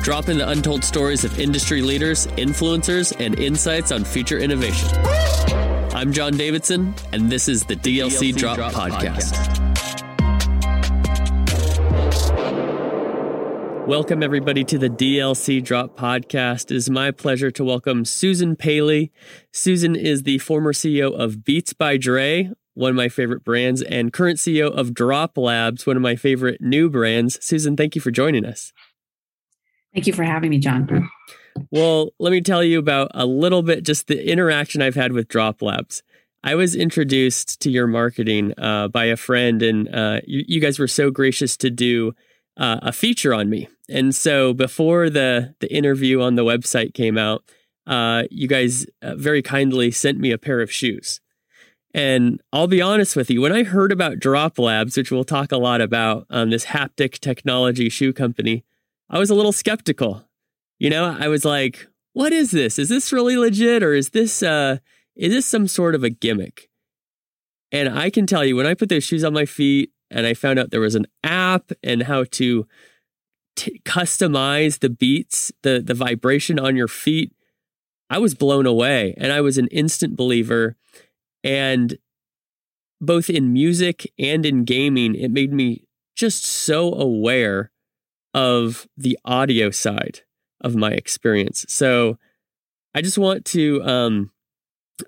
dropping the untold stories of industry leaders, influencers, and insights on future innovation. I'm John Davidson, and this is the DLC, DLC Drop, Drop, Podcast. Podcast. Welcome, everybody, to the DLC Drop Podcast. It is my pleasure to welcome Susan Paley. Susan is the former CEO of Beats by Dre, one of my favorite brands, and current CEO of DropLabs, one of my favorite new brands. Susan, thank you for joining us. Thank you for having me, John. Well, let me tell you about a little bit just the interaction I've had with DropLabs. I was introduced to your marketing uh, by a friend, and uh, you, you, guys were so gracious to do uh, a feature on me. And so before the the interview on the website came out, uh, you guys uh, very kindly sent me a pair of shoes. And I'll be honest with you, when I heard about DropLabs, which we'll talk a lot about, um, this haptic technology shoe company, I was a little skeptical. You know, I was like, what is this? Is this really legit or is this uh is this some sort of a gimmick? And I can tell you when I put those shoes on my feet and I found out there was an app and how to t- customize the beats, the the vibration on your feet, I was blown away and I was an instant believer and both in music and in gaming it made me just so aware of the audio side of my experience. So I just want to um,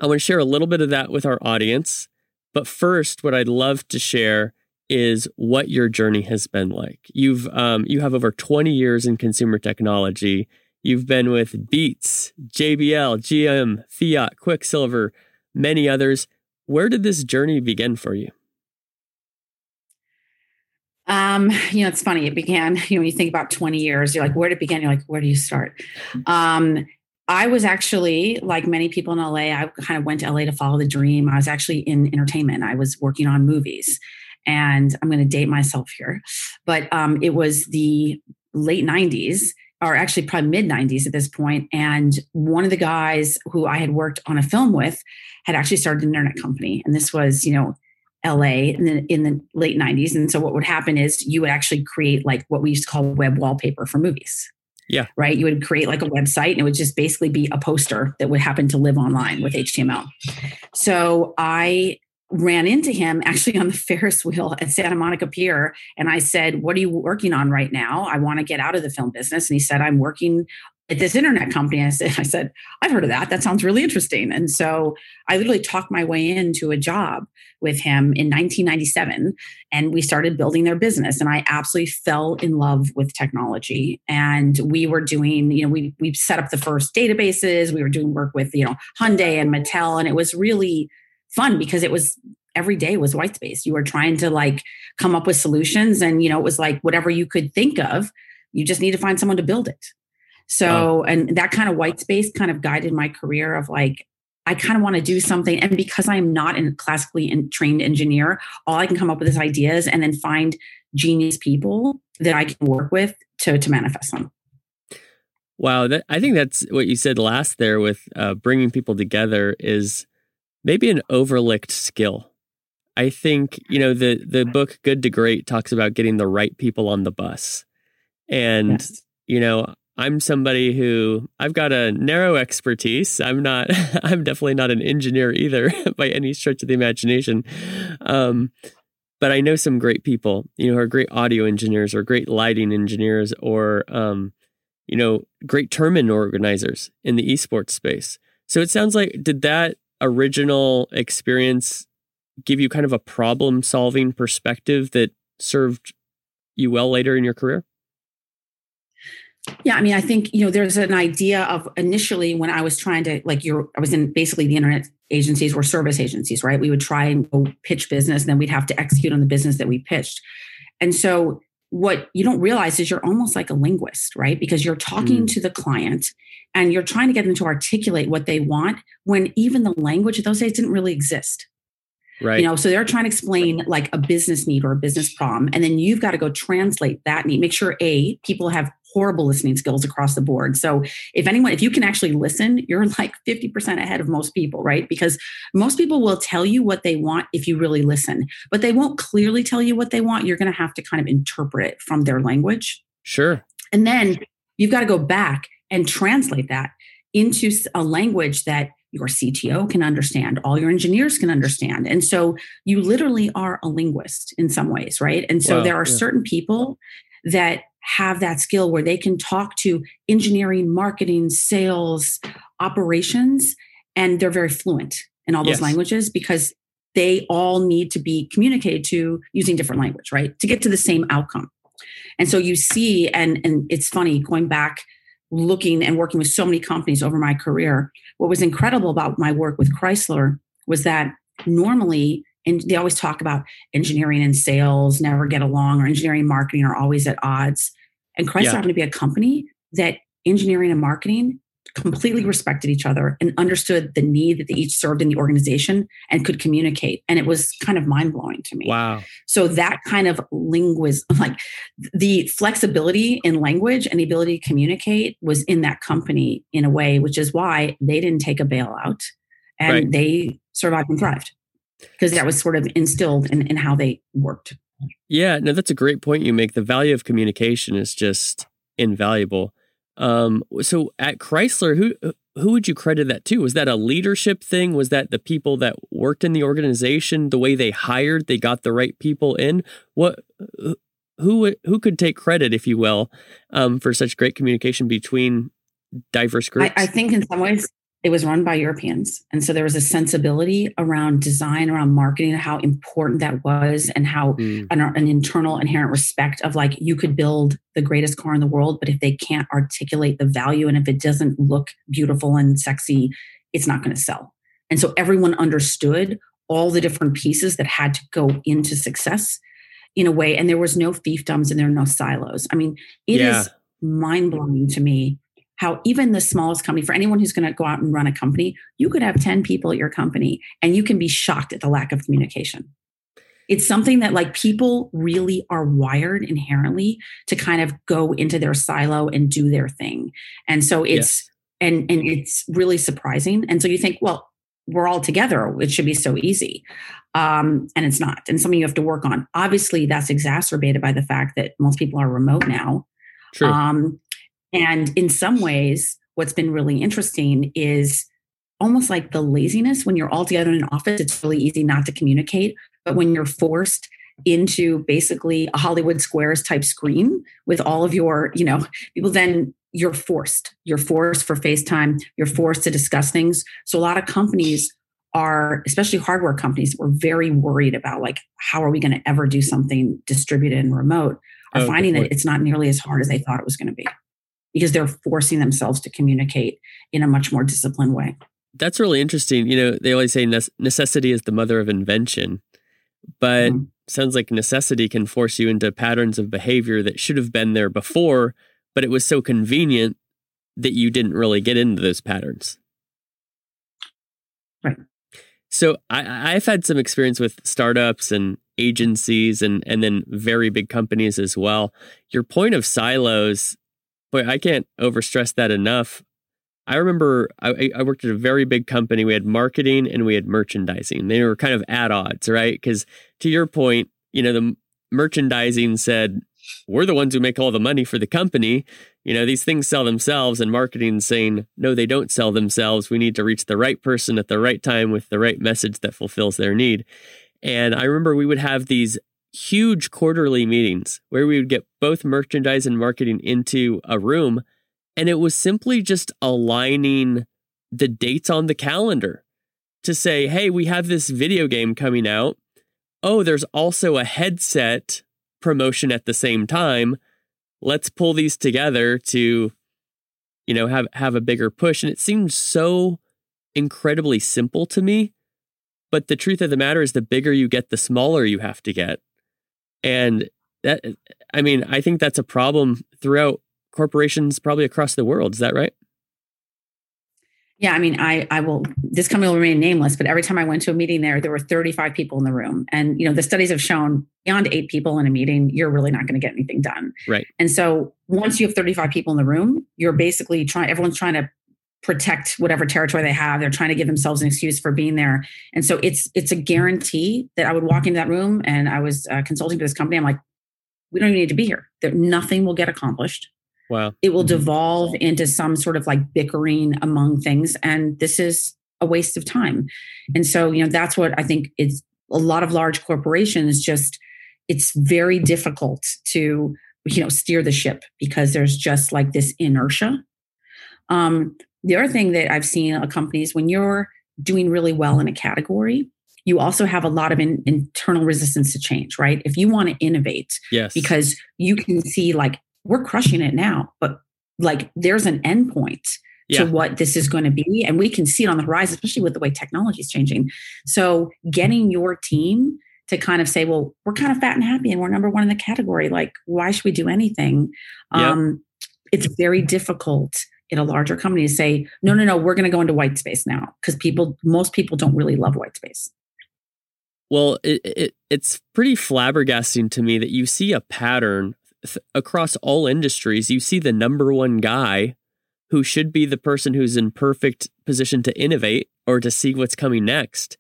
I want to share a little bit of that with our audience. But first, what I'd love to share is what your journey has been like. You've um, you have over 20 years in consumer technology. You've been with Beats, JBL, GM, Fiat, Quiksilver, many others. Where did this journey begin for you? Um, you know, it's funny. It began, you know, when you think about 20 years, you're like, where did it begin? You're like, where do you start? Um, I was actually, like many people in LA, I kind of went to LA to follow the dream. I was actually in entertainment. I was working on movies. And I'm going to date myself here, but um, it was the late 90s, or actually probably mid 90s at this point. And one of the guys who I had worked on a film with had actually started an internet company. And this was, you know, LA in the, in the late 90s. And so what would happen is you would actually create like what we used to call web wallpaper for movies. Yeah. Right. You would create like a website and it would just basically be a poster that would happen to live online with HTML. So I ran into him actually on the Ferris wheel at Santa Monica Pier. And I said, What are you working on right now? I want to get out of the film business. And he said, I'm working at this internet company. I said, I said, I've heard of that. That sounds really interesting. And so I literally talked my way into a job with him in 1997 and we started building their business and I absolutely fell in love with technology and we were doing you know we we set up the first databases we were doing work with you know Hyundai and Mattel and it was really fun because it was every day was white space you were trying to like come up with solutions and you know it was like whatever you could think of you just need to find someone to build it so, and that kind of white space kind of guided my career of like, I kind of want to do something. And because I'm not a classically in, trained engineer, all I can come up with is ideas and then find genius people that I can work with to, to manifest them. Wow. That, I think that's what you said last there with uh, bringing people together is maybe an overlooked skill. I think, you know, the, the book Good to Great talks about getting the right people on the bus. And, yes. you know, I'm somebody who I've got a narrow expertise. I'm not, I'm definitely not an engineer either by any stretch of the imagination. Um, but I know some great people, you know, who are great audio engineers or great lighting engineers or, um, you know, great tournament organizers in the esports space. So it sounds like, did that original experience give you kind of a problem solving perspective that served you well later in your career? Yeah, I mean, I think you know, there's an idea of initially when I was trying to like, you're, I was in basically the internet agencies were service agencies, right? We would try and go pitch business, and then we'd have to execute on the business that we pitched. And so, what you don't realize is you're almost like a linguist, right? Because you're talking mm. to the client and you're trying to get them to articulate what they want when even the language of those days didn't really exist. Right. You know, so they're trying to explain like a business need or a business problem. And then you've got to go translate that need. Make sure A, people have horrible listening skills across the board. So if anyone, if you can actually listen, you're like 50% ahead of most people, right? Because most people will tell you what they want if you really listen, but they won't clearly tell you what they want. You're going to have to kind of interpret it from their language. Sure. And then you've got to go back and translate that into a language that your CTO can understand, all your engineers can understand. And so you literally are a linguist in some ways, right? And so wow, there are yeah. certain people that have that skill where they can talk to engineering, marketing, sales, operations, and they're very fluent in all those yes. languages because they all need to be communicated to using different language, right? To get to the same outcome. And so you see, and and it's funny going back looking and working with so many companies over my career. What was incredible about my work with Chrysler was that normally, and they always talk about engineering and sales never get along, or engineering and marketing are always at odds. And Chrysler yeah. happened to be a company that engineering and marketing completely respected each other and understood the need that they each served in the organization and could communicate. And it was kind of mind blowing to me. Wow. So that kind of linguist like the flexibility in language and the ability to communicate was in that company in a way, which is why they didn't take a bailout and right. they survived and thrived because that was sort of instilled in, in how they worked. Yeah, no, that's a great point you make. The value of communication is just invaluable. Um, so at Chrysler, who who would you credit that to? Was that a leadership thing? Was that the people that worked in the organization, the way they hired, they got the right people in? What who who could take credit, if you will, um, for such great communication between diverse groups? I, I think in some ways it was run by Europeans. And so there was a sensibility around design, around marketing, how important that was, and how mm. an, an, internal inherent respect of like you could build the greatest car in the world, but if they can't articulate the value and if it doesn't look beautiful and sexy, it's not going to sell. And so everyone understood all the different pieces that had to go into success in a way. And there was no fiefdoms and there were no silos. I mean, it yeah. is mind blowing to me how even the smallest company, for anyone who's going to go out and run a company, you could have 10 people at your company and you can be shocked at the lack of communication. It's something that like people really are wired inherently to kind of go into their silo and do their thing. And so it's, and, and it's really surprising. And so you think, well, we're all together. It should be so easy. Um, and it's not. And something you have to work on. Obviously, that's exacerbated by the fact that most people are remote now. True. Um, and in some ways, what's been really interesting is almost like the laziness when you're all together in an office, it's really easy not to communicate. But when you're forced into basically a Hollywood Squares type screen with all of your, you know, people, then you're forced. You're forced for FaceTime. You're forced to discuss things. So a lot of companies are, especially hardware companies, were very worried about like, how are we going to ever do something distributed and remote? Are oh, finding that it's not nearly as hard as they thought it was going to be because they're forcing themselves to communicate in a much more disciplined way. That's really interesting. You know, they always say necessity is the mother of invention, but mm-hmm. sounds like necessity can force you into patterns of behavior that should have been there before, but it was so convenient that you didn't really get into those patterns. Right. So I, I've had some experience with startups and agencies and and then very big companies as well. Your point of silos Boy, I can't overstress that enough. I remember I, I, worked at a very big company. We had marketing and we had merchandising. They were kind of at odds, right? Because to your point, you know, the merchandising said, we're the ones who make all the money for the company. You know, these things sell themselves, and marketing saying, no, they don't sell themselves. We need to reach the right person at the right time with the right message that fulfills their need. And I remember we would have these huge quarterly meetings where we would get both merchandise and marketing into a room. And it was simply just aligning the dates on the calendar to say, hey, we have this video game coming out. Oh, there's also a headset promotion at the same time. Let's pull these together to, you know, have have a bigger push. And it seems so incredibly simple to me. But the truth of the matter is the bigger you get, the smaller you have to get. And that, I mean, I think that's a problem throughout corporations, probably across the world. Is that right? Yeah, I mean, I I will. This company will remain nameless, but every time I went to a meeting there, there were 35 people in the room, and you know the studies have shown beyond eight people in a meeting, you're really not going to get anything done. Right. And so once you have 35 people in the room, you're basically trying. Everyone's trying to protect whatever territory they have. They're trying to give themselves an excuse for being there. And so it's it's a guarantee that I would walk into that room and I was uh, consulting to this company. I'm like, we don't even need to be here. That nothing will get accomplished. Wow. It will mm-hmm. devolve into some sort of like bickering among things. And this is a waste of time. And so, you know, that's what I think is a lot of large corporations just, it's very difficult to, you know, steer the ship because there's just like this inertia. Um, the other thing that I've seen a companies when you're doing really well in a category, you also have a lot of in, internal resistance to change, right? If you want to innovate, yes, because you can see like we're crushing it now, but like there's an endpoint yeah. to what this is going to be, and we can see it on the horizon, especially with the way technology is changing. So, getting your team to kind of say, well, we're kind of fat and happy, and we're number one in the category. Like, why should we do anything? Yep. Um, it's very difficult in a larger company to say, no, no, no, we're going to go into white space now because people, most people don't really love white space. Well, it, it, it's pretty flabbergasting to me that you see a pattern th- across all industries. You see the number one guy who should be the person who's in perfect position to innovate or to see what's coming next.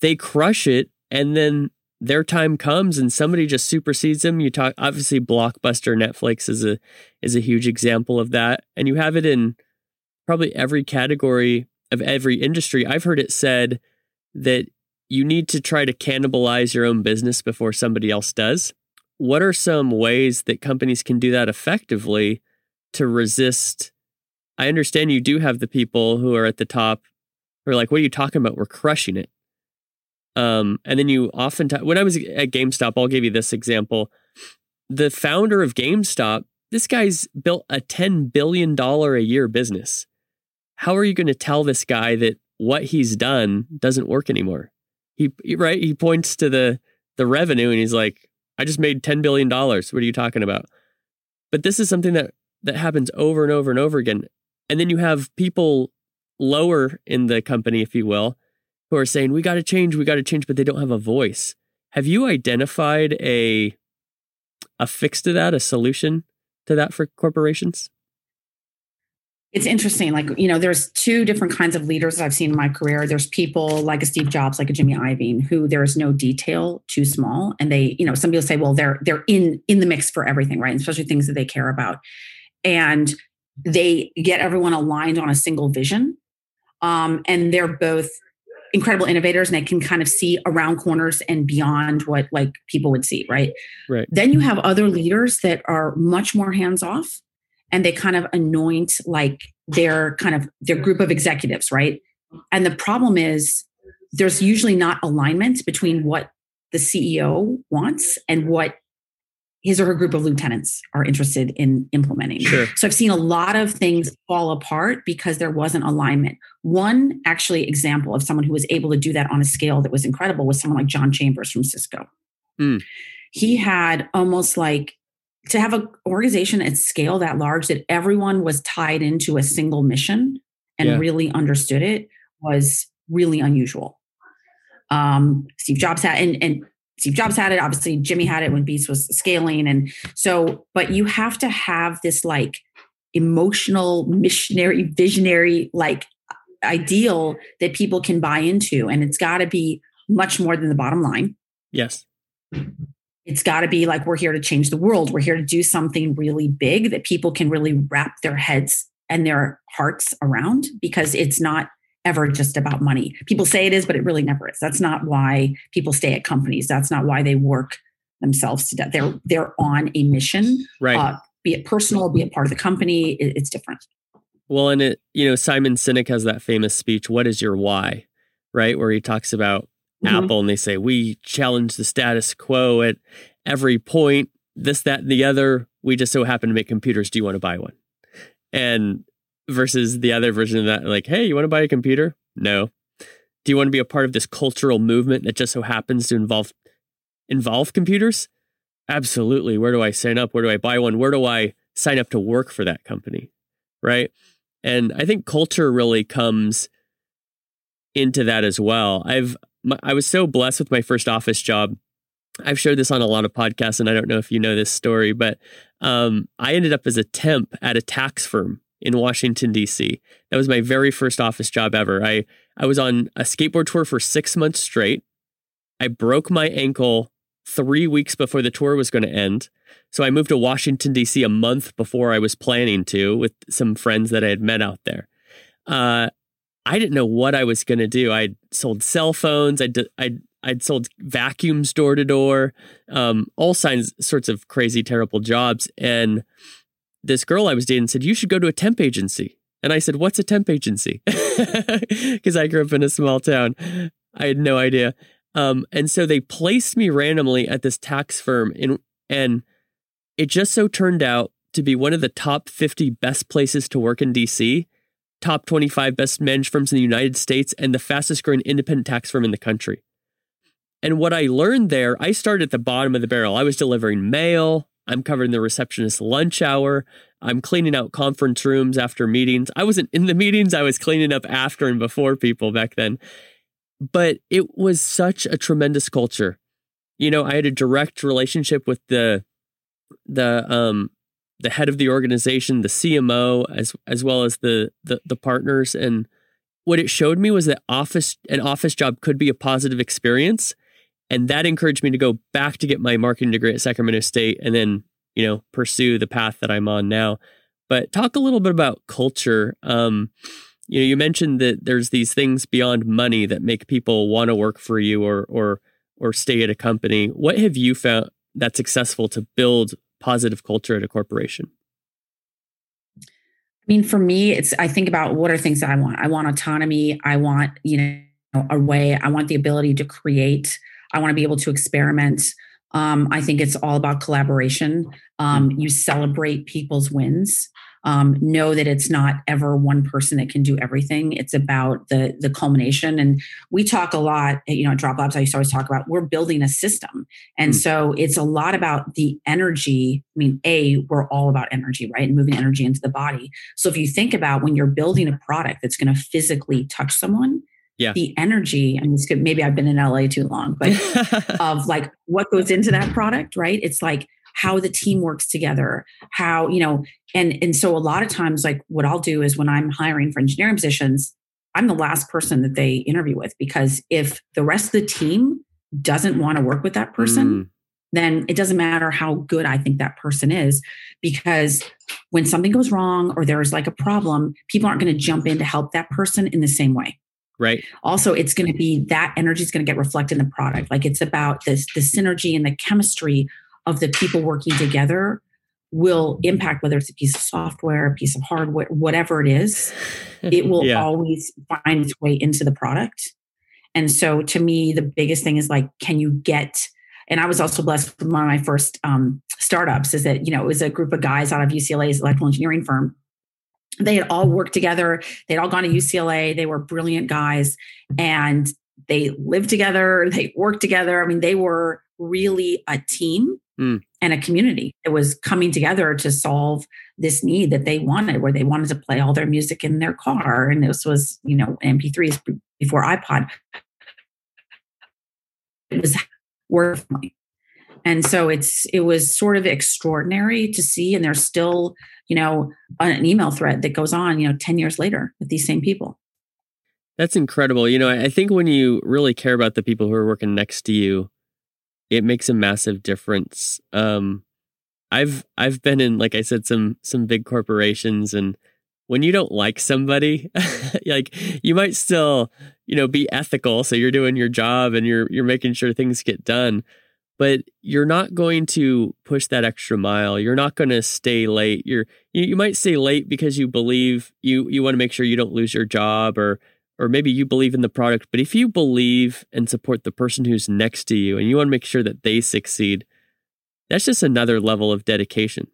They crush it and then their time comes and somebody just supersedes them. You talk obviously Blockbuster Netflix is a is a huge example of that. And you have it in probably every category of every industry. I've heard it said that you need to try to cannibalize your own business before somebody else does. What are some ways that companies can do that effectively to resist? I understand you do have the people who are at the top who are like, what are you talking about? We're crushing it. Um, and then you often, t- when I was at GameStop, I'll give you this example. The founder of GameStop, this guy's built a $10 billion a year business. How are you going to tell this guy that what he's done doesn't work anymore? he right he points to the the revenue and he's like i just made 10 billion dollars what are you talking about but this is something that that happens over and over and over again and then you have people lower in the company if you will who are saying we got to change we got to change but they don't have a voice have you identified a a fix to that a solution to that for corporations it's interesting. Like, you know, there's two different kinds of leaders I've seen in my career. There's people like a Steve Jobs, like a Jimmy Iovine, who there is no detail too small. And they, you know, some people say, well, they're they're in in the mix for everything, right? And especially things that they care about. And they get everyone aligned on a single vision. Um, and they're both incredible innovators and they can kind of see around corners and beyond what like people would see, right? Right. Then you have other leaders that are much more hands off and they kind of anoint like their kind of their group of executives, right? And the problem is there's usually not alignment between what the CEO wants and what his or her group of lieutenants are interested in implementing. Sure. So I've seen a lot of things fall apart because there wasn't alignment. One actually example of someone who was able to do that on a scale that was incredible was someone like John Chambers from Cisco. Mm. He had almost like to have an organization at scale that large that everyone was tied into a single mission and yeah. really understood it was really unusual. Um, Steve Jobs had and, and Steve Jobs had it. Obviously, Jimmy had it when Beats was scaling, and so. But you have to have this like emotional, missionary, visionary like ideal that people can buy into, and it's got to be much more than the bottom line. Yes. It's got to be like, we're here to change the world. We're here to do something really big that people can really wrap their heads and their hearts around because it's not ever just about money. People say it is, but it really never is. That's not why people stay at companies. That's not why they work themselves to death. They're they're on a mission, right? Uh, be it personal, be it part of the company. It, it's different. Well, and it you know Simon Sinek has that famous speech, "What is your why?" Right, where he talks about mm-hmm. Apple and they say, we challenge the status quo at every point, this, that, and the other. We just so happen to make computers. Do you want to buy one? And versus the other version of that, like, hey, you want to buy a computer? No. Do you want to be a part of this cultural movement that just so happens to involve involve computers? Absolutely. Where do I sign up? Where do I buy one? Where do I sign up to work for that company? Right. And I think culture really comes into that as well. I've my, I was so blessed with my first office job. I've shared this on a lot of podcasts, and I don't know if you know this story, but um, I ended up as a temp at a tax firm in Washington D.C. That was my very first office job ever. I I was on a skateboard tour for six months straight. I broke my ankle three weeks before the tour was going to end. So I moved to Washington, D.C. a month before I was planning to with some friends that I had met out there. Uh, I didn't know what I was going to do. I sold cell phones. I I I'd sold vacuums door to door, um, all kinds sorts of crazy, terrible jobs. And this girl I was dating said, "You should go to a temp agency." And I said, "What's a temp agency?" Because I grew up in a small town. I had no idea. Um, and so they placed me randomly at this tax firm, in, and it just so turned out to be one of the top 50 best places to work in DC, top 25 best managed firms in the United States, and the fastest growing independent tax firm in the country. And what I learned there, I started at the bottom of the barrel. I was delivering mail. I'm covering the receptionist lunch hour. I'm cleaning out conference rooms after meetings. I wasn't in the meetings, I was cleaning up after and before people back then. But it was such a tremendous culture. You know, I had a direct relationship with the the um the head of the organization, the CMO, as as well as the the, the partners. And what it showed me was that office an office job could be a positive experience and that encouraged me to go back to get my marketing degree at Sacramento State and then, you know, pursue the path that I'm on now. But talk a little bit about culture. Um, you know, you mentioned that there's these things beyond money that make people want to work for you or or or stay at a company. What have you found that's successful to build positive culture at a corporation? I mean, for me, it's I think about what are things that I want. I want autonomy. I want, you know, a way. I want the ability to create I want to be able to experiment. Um, I think it's all about collaboration. Um, you celebrate people's wins. Um, know that it's not ever one person that can do everything. It's about the the culmination. And we talk a lot, you know, at DropLabs. I used to always talk about we're building a system, and mm. so it's a lot about the energy. I mean, a we're all about energy, right, and moving energy into the body. So if you think about when you're building a product that's going to physically touch someone, yeah. the energy. I mean, could, maybe I've been in LA too long, but of like what goes into that product, right? It's like how the team works together, how, you know, and and so a lot of times, like what I'll do is when I'm hiring for engineering positions, I'm the last person that they interview with because if the rest of the team doesn't want to work with that person, mm. then it doesn't matter how good I think that person is because when something goes wrong or there's like a problem, people aren't going to jump in to help that person in the same way. Right. Also, it's going to be that energy is going to get reflected in the product. Like it's about this the synergy and the chemistry of the people working together will impact whether it's a piece of software, a piece of hardware, whatever it is. It will yeah. always find its way into the product. And so, to me, the biggest thing is like, can you get and I was also blessed with one of my first um, startups is that, you know, it was a group of guys out of UCLA's electrical engineering firm they had all worked together. They'd all gone to UCLA. They were brilliant guys and they lived together. They worked together. I mean, they were really a team mm. and a community that was coming together to solve this need that they wanted, where they wanted to play all their music in their car. And this was, you know, MP3s before iPod. It was worth money. And so it's it was sort of extraordinary to see. And there's still you know, an email thread that goes on, you know, 10 years later with these same people. That's incredible. You know, I think when you really care about the people who are working next to you, it makes a massive difference. Um, I've I've been in, like I said, some some big corporations, and when you don't like somebody, like you might still, you know, be ethical. So you're doing your job and you're you're making sure things get done but you're not going to push that extra mile. You're not going to stay late. You're you, you might stay late because you believe you you want to make sure you don't lose your job or or maybe you believe in the product, but if you believe and support the person who's next to you and you want to make sure that they succeed, that's just another level of dedication.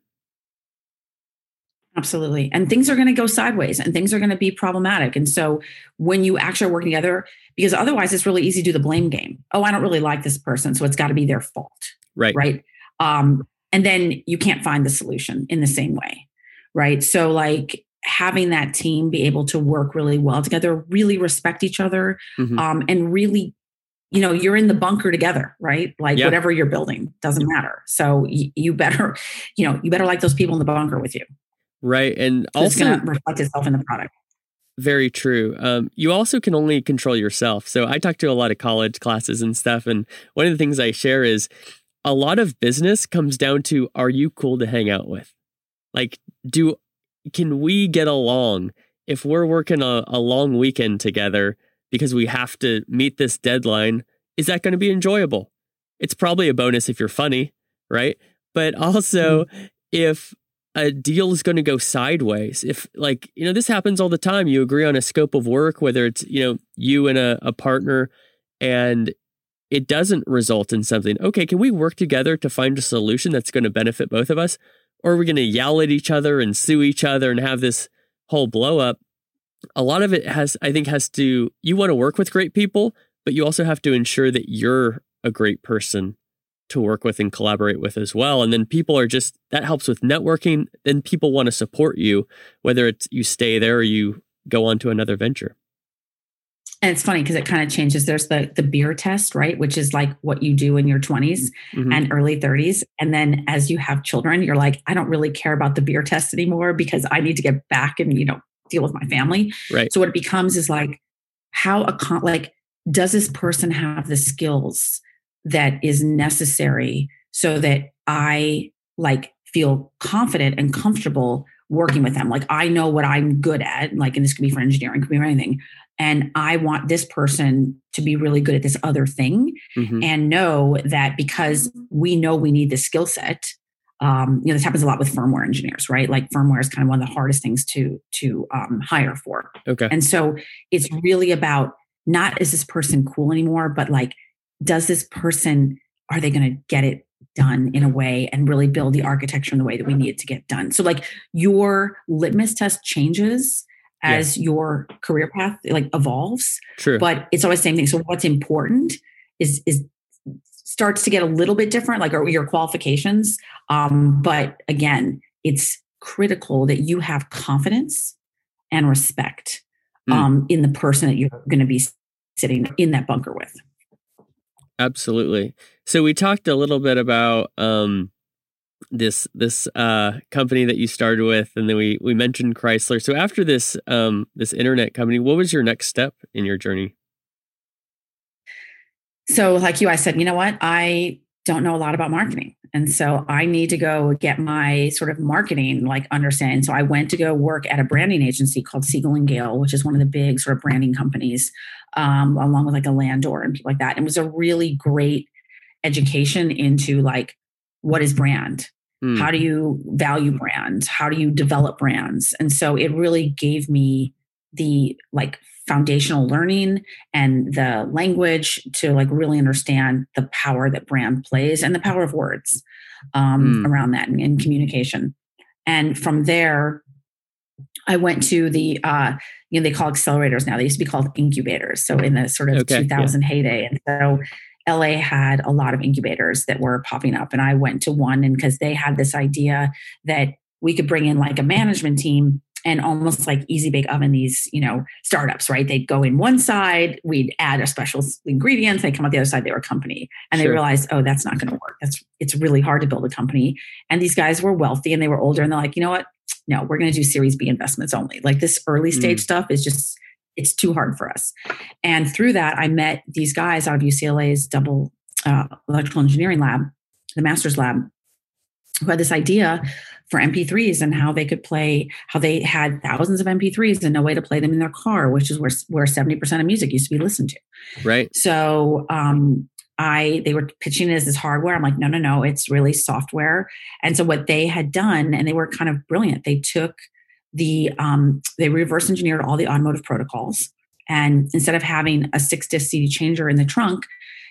Absolutely. And things are going to go sideways and things are going to be problematic. And so when you actually work together, because otherwise it's really easy to do the blame game. Oh, I don't really like this person. So it's got to be their fault. Right. Right. Um, and then you can't find the solution in the same way. Right. So, like, having that team be able to work really well together, really respect each other, mm-hmm. um, and really, you know, you're in the bunker together, right? Like yeah. whatever you're building doesn't matter. So y- you better, you know, you better like those people in the bunker with you. Right. And so also going to reflect itself in the product. Very true. Um, you also can only control yourself. So I talk to a lot of college classes and stuff. And one of the things I share is a lot of business comes down to are you cool to hang out with? Like, do can we get along if we're working a, a long weekend together because we have to meet this deadline? Is that going to be enjoyable? It's probably a bonus if you're funny, right? But also, mm-hmm. if a deal is going to go sideways, if like, you know, this happens all the time. You agree on a scope of work, whether it's, you know, you and a, a partner, and it doesn't result in something. Okay, can we work together to find a solution that's going to benefit both of us? Or are we going to yell at each other and sue each other and have this whole blow up? A lot of it has, I think, has to, you want to work with great people, but you also have to ensure that you're a great person to work with and collaborate with as well. And then people are just, that helps with networking. Then people want to support you, whether it's you stay there or you go on to another venture and it's funny because it kind of changes there's the the beer test right which is like what you do in your 20s mm-hmm. and early 30s and then as you have children you're like i don't really care about the beer test anymore because i need to get back and you know deal with my family right so what it becomes is like how a con like does this person have the skills that is necessary so that i like feel confident and comfortable working with them. Like I know what I'm good at, like, and this could be for engineering, could be for anything. And I want this person to be really good at this other thing mm-hmm. and know that because we know we need the skill set. Um, you know, this happens a lot with firmware engineers, right? Like firmware is kind of one of the hardest things to to um, hire for. Okay. And so it's really about not is this person cool anymore, but like, does this person are they going to get it done in a way and really build the architecture in the way that we need it to get done. So like your litmus test changes as yeah. your career path like evolves. True. But it's always the same thing. So what's important is is starts to get a little bit different, like are your qualifications. Um, but again, it's critical that you have confidence and respect mm. um, in the person that you're going to be sitting in that bunker with. Absolutely. So we talked a little bit about um, this this uh, company that you started with, and then we we mentioned Chrysler. So after this um, this internet company, what was your next step in your journey? So, like you, I said, you know what, I don't know a lot about marketing. And so I need to go get my sort of marketing like understanding. So I went to go work at a branding agency called Siegel and Gale, which is one of the big sort of branding companies, um, along with like a Landor and people like that. And it was a really great education into like what is brand? Mm. How do you value brands? How do you develop brands? And so it really gave me the like foundational learning and the language to like really understand the power that brand plays and the power of words um, mm. around that in, in communication. And from there, I went to the uh, you know they call accelerators now. They used to be called incubators. So in the sort of okay, 2000 yeah. heyday, and so LA had a lot of incubators that were popping up, and I went to one, and because they had this idea that we could bring in like a management team and almost like easy bake oven these you know startups right? They'd go in one side we'd add a special ingredients they come out the other side they were a company. And sure. they realized oh that's not going to work. That's it's really hard to build a company. And these guys were wealthy and they were older and they're like you know what? No we're going to do series b investments only. Like this early stage mm. stuff is just it's too hard for us. And through that i met these guys out of ucla's double uh, electrical engineering lab the master's lab who had this idea for MP3s and how they could play, how they had thousands of MP3s and no way to play them in their car, which is where where 70% of music used to be listened to. Right. So um, I they were pitching it as this hardware. I'm like, no, no, no, it's really software. And so what they had done, and they were kind of brilliant, they took the um, they reverse engineered all the automotive protocols. And instead of having a six disc CD changer in the trunk,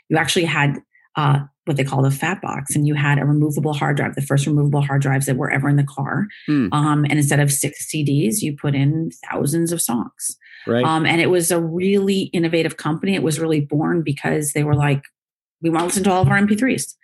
you actually had uh, what they call the PhatBox and you had a removable hard drive the first removable hard drives that were ever in the car mm. um, and instead of six cds you put in thousands of songs right. um, and it was a really innovative company it was really born because they were like we want to listen to all of our mp3s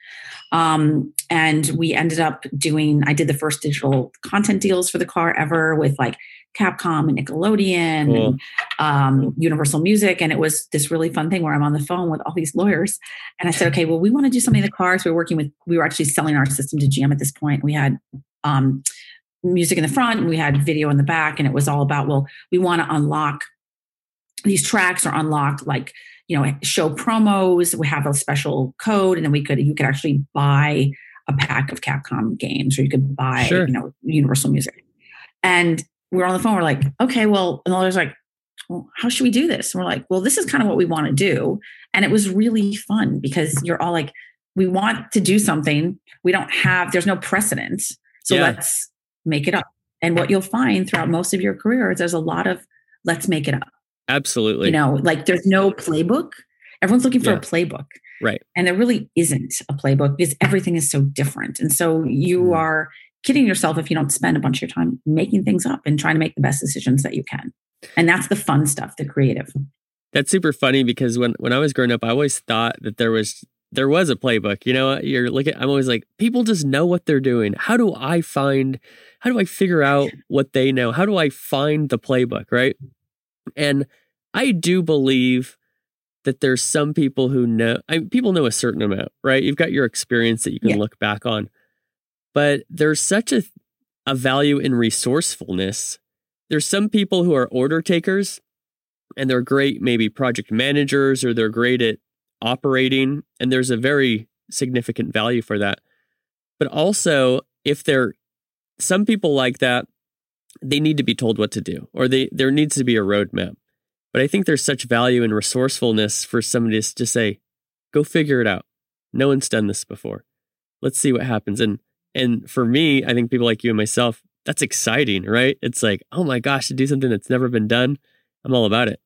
um, and we ended up doing i did the first digital content deals for the car ever with like Capcom and Nickelodeon cool. and um, Universal Music. And it was this really fun thing where I'm on the phone with all these lawyers. And I said, okay, well, we want to do something in the car. So we are working with, we were actually selling our system to GM at this point. We had um, music in the front and we had video in the back. And it was all about, well, we want to unlock these tracks or unlock like you know, show promos. We have a special code, and then we could you could actually buy a pack of Capcom games, or you could buy, sure. you know, Universal Music. And we are on the phone. We're like, okay, well, and there's like, well, how should we do this? And we're like, well, this is kind of what we want to do. And it was really fun because you're all like, we want to do something. We don't have, there's no precedent. So yeah. let's make it up. And what you'll find throughout most of your career is there's a lot of let's make it up. Absolutely. You know, like there's no playbook. Everyone's looking for yeah. a playbook. Right. And there really isn't a playbook because everything is so different. And so you mm. are kidding yourself if you don't spend a bunch of your time making things up and trying to make the best decisions that you can. And that's the fun stuff, the creative. That's super funny because when when I was growing up, I always thought that there was there was a playbook. You know, you're looking I'm always like, people just know what they're doing. How do I find how do I figure out what they know? How do I find the playbook, right? And I do believe that there's some people who know I mean, people know a certain amount, right? You've got your experience that you can yeah. look back on. But there's such a a value in resourcefulness. There's some people who are order takers and they're great maybe project managers or they're great at operating and there's a very significant value for that. But also if they're some people like that they need to be told what to do or they there needs to be a roadmap. But I think there's such value in resourcefulness for somebody to say, go figure it out. No one's done this before. Let's see what happens. And and for me, I think people like you and myself, that's exciting, right? It's like, oh my gosh, to do something that's never been done, I'm all about it.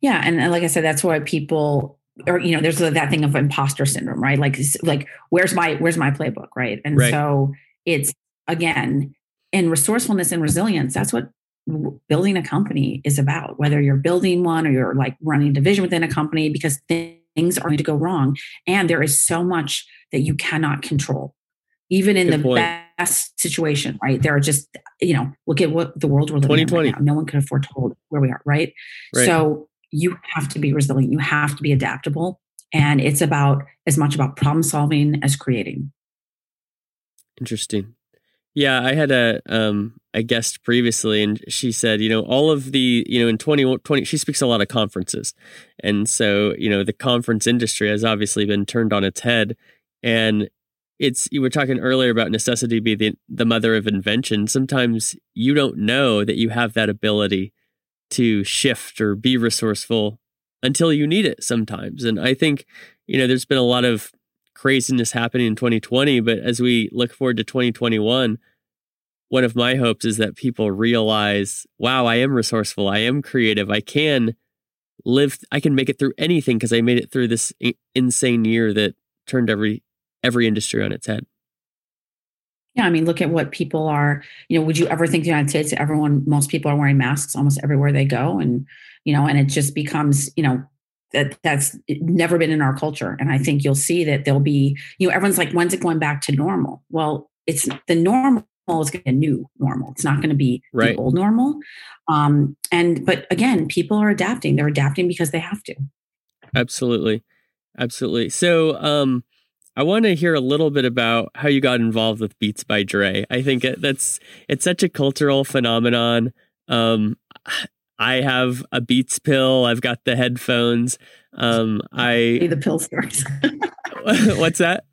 Yeah, and like I said, that's why people or you know, there's that thing of imposter syndrome, right? Like like where's my where's my playbook, right? And right. so it's again, in resourcefulness and resilience, that's what building a company is about whether you're building one or you're like running a division within a company because things are going to go wrong and there is so much that you cannot control even in Good the point. best situation right there are just you know look at what the world we're living in right now. no one could have foretold where we are right? right so you have to be resilient you have to be adaptable and it's about as much about problem solving as creating interesting yeah, I had a um a guest previously and she said, you know, all of the, you know, in 2020 she speaks a lot of conferences. And so, you know, the conference industry has obviously been turned on its head and it's you were talking earlier about necessity be the the mother of invention. Sometimes you don't know that you have that ability to shift or be resourceful until you need it sometimes. And I think, you know, there's been a lot of craziness happening in 2020. But as we look forward to 2021, one of my hopes is that people realize, wow, I am resourceful. I am creative. I can live, I can make it through anything because I made it through this insane year that turned every every industry on its head. Yeah, I mean, look at what people are. You know, would you ever think the United States? Everyone, most people are wearing masks almost everywhere they go, and you know, and it just becomes, you know, that that's never been in our culture. And i think you'll see that there'll be you know everyone's like when's it going back to normal? Well it's the normal is going to be a new normal. It's not going to be right. the old normal. Um and but again people are adapting. They're adapting because they have to. Absolutely. Absolutely. So um I want to hear a little bit about how you got involved with Beats by Dre. I think that's it's such a cultural phenomenon. Um, I have a Beats pill. I've got the headphones. Um, I the pill stories. what's that?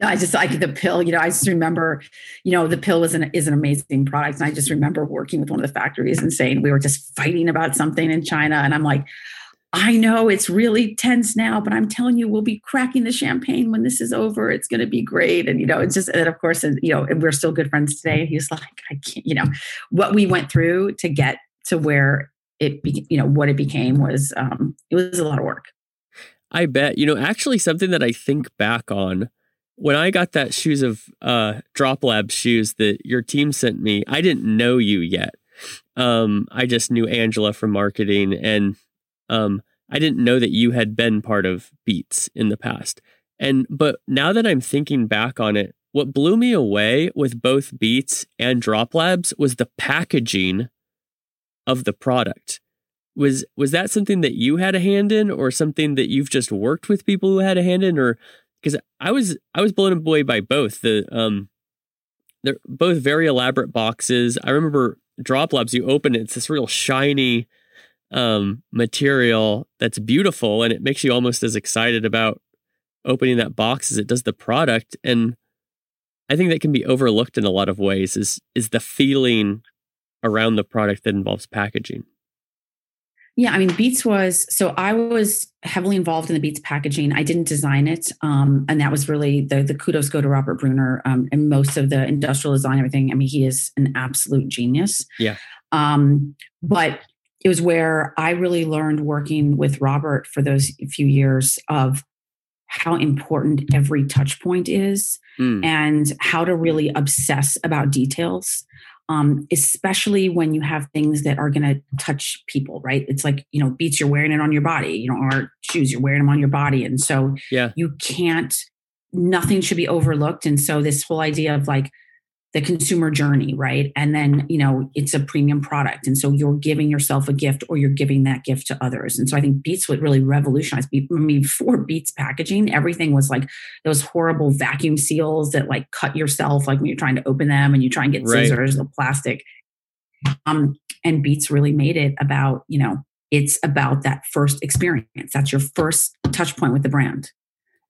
No, I just like the pill. You know, I just remember, you know, the pill was an is an amazing product, and I just remember working with one of the factories and saying we were just fighting about something in China, and I'm like, I know it's really tense now, but I'm telling you, we'll be cracking the champagne when this is over. It's going to be great. And, you know, it's just, and of course, and, you know, and we're still good friends today. He's like, I can't, you know, what we went through to get to where it be, you know what it became was um it was a lot of work. I bet. You know actually something that i think back on when i got that shoes of uh drop lab shoes that your team sent me i didn't know you yet. Um i just knew angela from marketing and um i didn't know that you had been part of beats in the past. And but now that i'm thinking back on it what blew me away with both beats and drop labs was the packaging of the product. Was was that something that you had a hand in or something that you've just worked with people who had a hand in or because I was I was blown away by both. The um they're both very elaborate boxes. I remember DropLabs, you open it, it's this real shiny um, material that's beautiful and it makes you almost as excited about opening that box as it does the product. And I think that can be overlooked in a lot of ways is is the feeling around the product that involves packaging. Yeah, I mean, Beats was so I was heavily involved in the Beats packaging. I didn't design it, um, and that was really the the kudos go to Robert Brunner um, and most of the industrial design, everything. I mean, he is an absolute genius. Yeah. Um, but it was where I really learned working with Robert for those few years of how important every touch point is mm. and how to really obsess about details um, especially when you have things that are going to touch people, right? It's like, you know, beats, you're wearing it on your body, you know, or shoes, you're wearing them on your body. And so yeah. you can't, nothing should be overlooked. And so this whole idea of like the consumer journey, right? And then, you know, it's a premium product. And so you're giving yourself a gift or you're giving that gift to others. And so I think Beats would really revolutionize. I mean, before Beats packaging, everything was like those horrible vacuum seals that like cut yourself, like when you're trying to open them and you try and get right. scissors, the plastic. Um, and Beats really made it about, you know, it's about that first experience. That's your first touch point with the brand.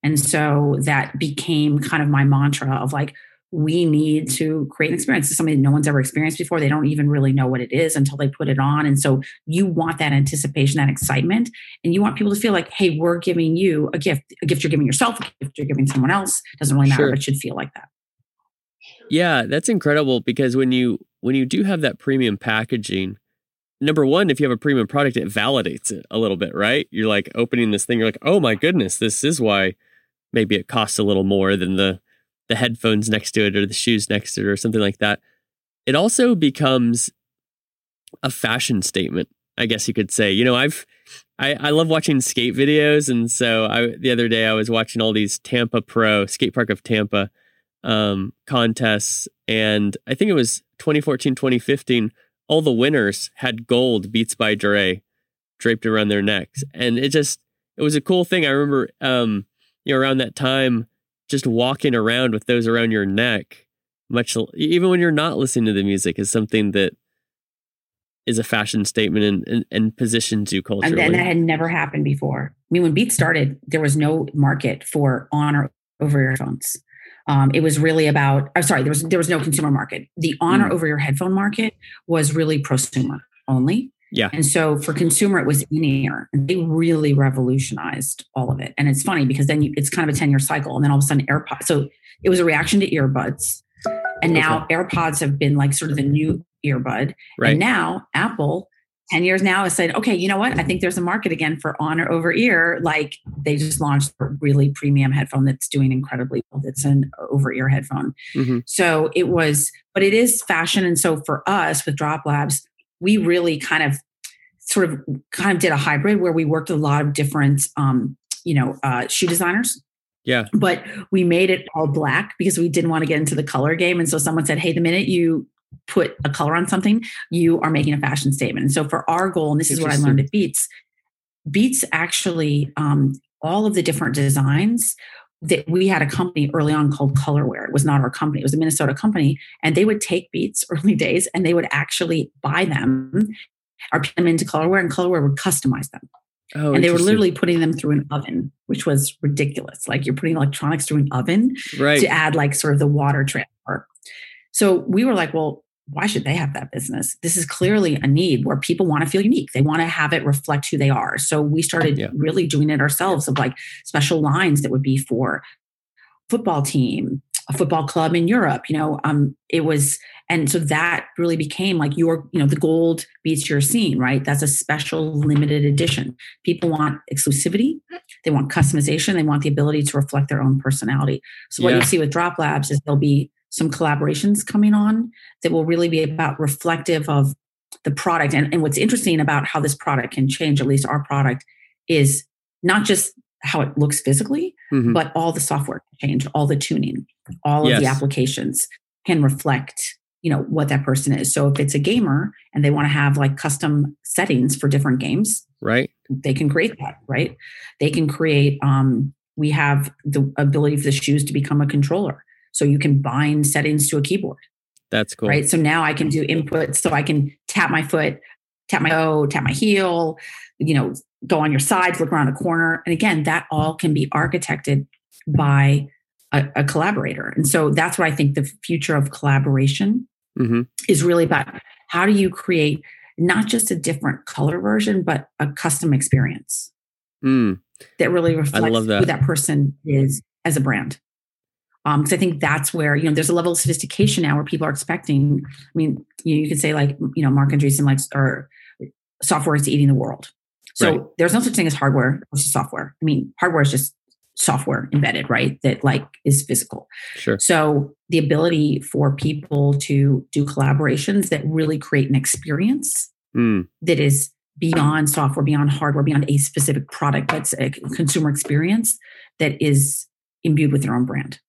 And so that became kind of my mantra of like, we need to create an experience. It's something that no one's ever experienced before. They don't even really know what it is until they put it on. And so you want that anticipation, that excitement, and you want people to feel like, hey, we're giving you a gift, a gift you're giving yourself, a gift you're giving someone else. It Doesn't really matter, sure. but it should feel like that. Yeah, that's incredible because when you when you do have that premium packaging, number one, if you have a premium product, it validates it a little bit, right? You're like opening this thing, you're like, oh my goodness, this is why maybe it costs a little more than the the headphones next to it or the shoes next to it or something like that. It also becomes a fashion statement, I guess you could say. You know, I've I, I love watching skate videos, and so I the other day I was watching all these Tampa Pro Skate Park of Tampa um, contests, and I think it was 2014, 2015. All the winners had gold Beats by Dre draped around their necks, and it just it was a cool thing. I remember, um, you know, around that time, just walking around with those around your neck, much even when you're not listening to the music, is something that is a fashion statement and, and, and positions you culturally. And, that had never happened before. I mean, when Beats started, there was no market for on or over ear phones. Um, it was really about. I'm sorry, there was there was no consumer market. The on or mm. over your headphone market was really prosumer only. Yeah. And so for consumer, it was in ear. And they really revolutionized all of it. And it's funny because then you, it's kind of a 10 year cycle. And then all of a sudden, AirPods. So it was a reaction to earbuds. And now okay. AirPods have been like sort of the new earbud. Right. And now Apple, 10 years now, has said, okay, you know what? I think there's a market again for on or over ear. Like they just launched a really premium headphone that's doing incredibly well. It's an over ear headphone. Mm-hmm. So it was, but it is fashion. And so for us with Drop Labs, we really kind of sort of kind of did a hybrid where we worked a lot of different um, you know uh, shoe designers. Yeah. But we made it all black because we didn't want to get into the color game. And so someone said hey the minute you put a color on something you are making a fashion statement. And so for our goal and this is what i learned at beats beats actually um, all of the different designs that we had a company early on called Colorware. It was not our company, it was a Minnesota company. And they would take beats early days and they would actually buy them or put them into Colorware and Colorware would customize them. Oh, and they were literally putting them through an oven, which was ridiculous. Like you're putting electronics through an oven right. to add like sort of the water transfer. So we were like, well, why should they have that business? This is clearly a need where people want to feel unique. They want to have it reflect who they are. So we started yeah. really doing it ourselves of like special lines that would be for football team, a football club in Europe. You know, um, it was, and so that really became like your, you know, the gold beats your scene, right? That's a special limited edition. People want exclusivity, they want customization, they want the ability to reflect their own personality. So what yeah. you see with Drop Labs is they'll be some collaborations coming on that will really be about reflective of the product. And, and what's interesting about how this product can change, at least our product, is not just how it looks physically, mm-hmm. but all the software can change, all the tuning, all yes. of the applications can reflect you know what that person is so if it's a gamer and they want to have like custom settings for different games right they can create that right they can create um we have the ability for the shoes to become a controller so you can bind settings to a keyboard that's cool right so now i can do inputs so i can tap my foot tap my toe, tap my heel, you know, go on your sides, look around a corner. And again, that all can be architected by a, a collaborator. And so that's what I think the future of collaboration mm-hmm. is really about. How do you create not just a different color version, but a custom experience mm. that really reflects that. who that person is as a brand? Because um, I think that's where you know there's a level of sophistication now where people are expecting. I mean, you, you could say like you know Marc Andreessen likes or software is eating the world. So right. there's no such thing as hardware versus software. I mean, hardware is just software embedded, right? That like is physical. Sure. So the ability for people to do collaborations that really create an experience mm. that is beyond software, beyond hardware, beyond a specific product, that's a consumer experience that is imbued with their own brand.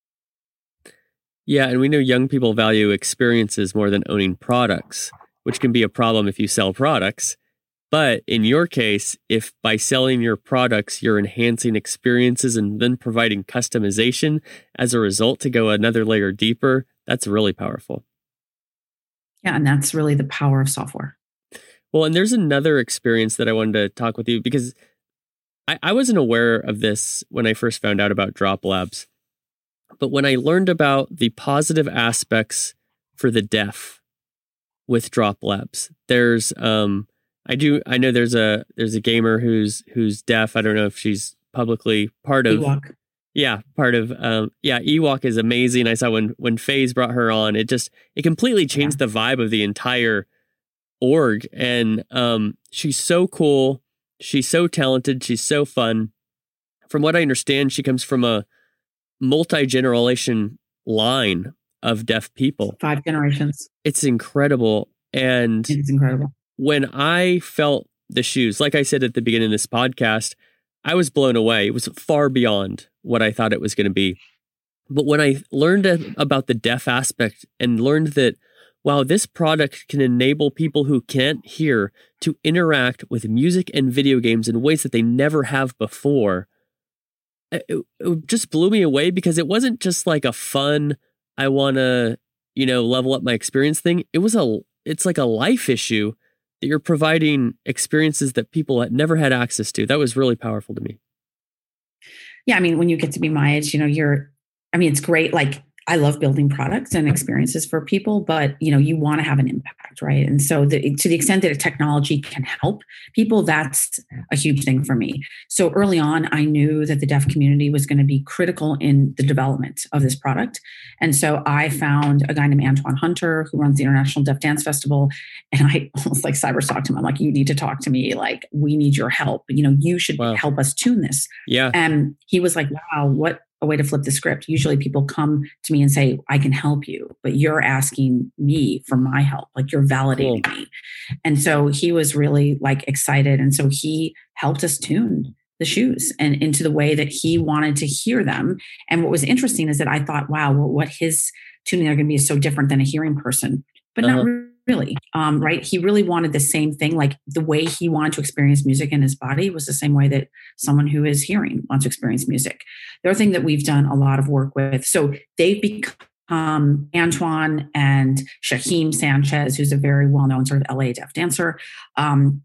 Yeah, and we know young people value experiences more than owning products, which can be a problem if you sell products. But in your case, if by selling your products, you're enhancing experiences and then providing customization as a result to go another layer deeper, that's really powerful. Yeah, and that's really the power of software. Well, and there's another experience that I wanted to talk with you because I, I wasn't aware of this when I first found out about Drop Labs. But when I learned about the positive aspects for the deaf with Drop Labs, there's um I do I know there's a there's a gamer who's who's deaf. I don't know if she's publicly part of Ewok. Yeah, part of um yeah, Ewok is amazing. I saw when when FaZe brought her on, it just it completely changed yeah. the vibe of the entire org and um she's so cool. She's so talented, she's so fun. From what I understand, she comes from a multi-generation line of deaf people. Five generations. It's incredible. And it's incredible when I felt the shoes, like I said at the beginning of this podcast, I was blown away. It was far beyond what I thought it was going to be. But when I learned about the deaf aspect and learned that, wow, this product can enable people who can't hear to interact with music and video games in ways that they never have before, it, it just blew me away because it wasn't just like a fun, I want to, you know, level up my experience thing. It was a, it's like a life issue that you're providing experiences that people had never had access to. That was really powerful to me. Yeah, I mean, when you get to be my age, you know, you're I mean, it's great like I love building products and mm-hmm. experiences for people, but you know, you want to have an impact, right? And so, the, to the extent that a technology can help people, that's a huge thing for me. So early on, I knew that the deaf community was going to be critical in the development of this product, and so I found a guy named Antoine Hunter who runs the International Deaf Dance Festival, and I almost like cyber talked to him. I'm like, you need to talk to me. Like, we need your help. You know, you should wow. help us tune this. Yeah. And he was like, wow, what a way to flip the script. Usually people come to me and say, I can help you, but you're asking me for my help. Like you're validating cool. me. And so he was really like excited. And so he helped us tune the shoes and into the way that he wanted to hear them. And what was interesting is that I thought, wow, well, what his tuning are going to be is so different than a hearing person, but uh-huh. not really really um, right? He really wanted the same thing like the way he wanted to experience music in his body was the same way that someone who is hearing wants to experience music. The other thing that we've done a lot of work with so they've become antoine and shaheem sanchez who's a very well-known sort of la deaf dancer. Um,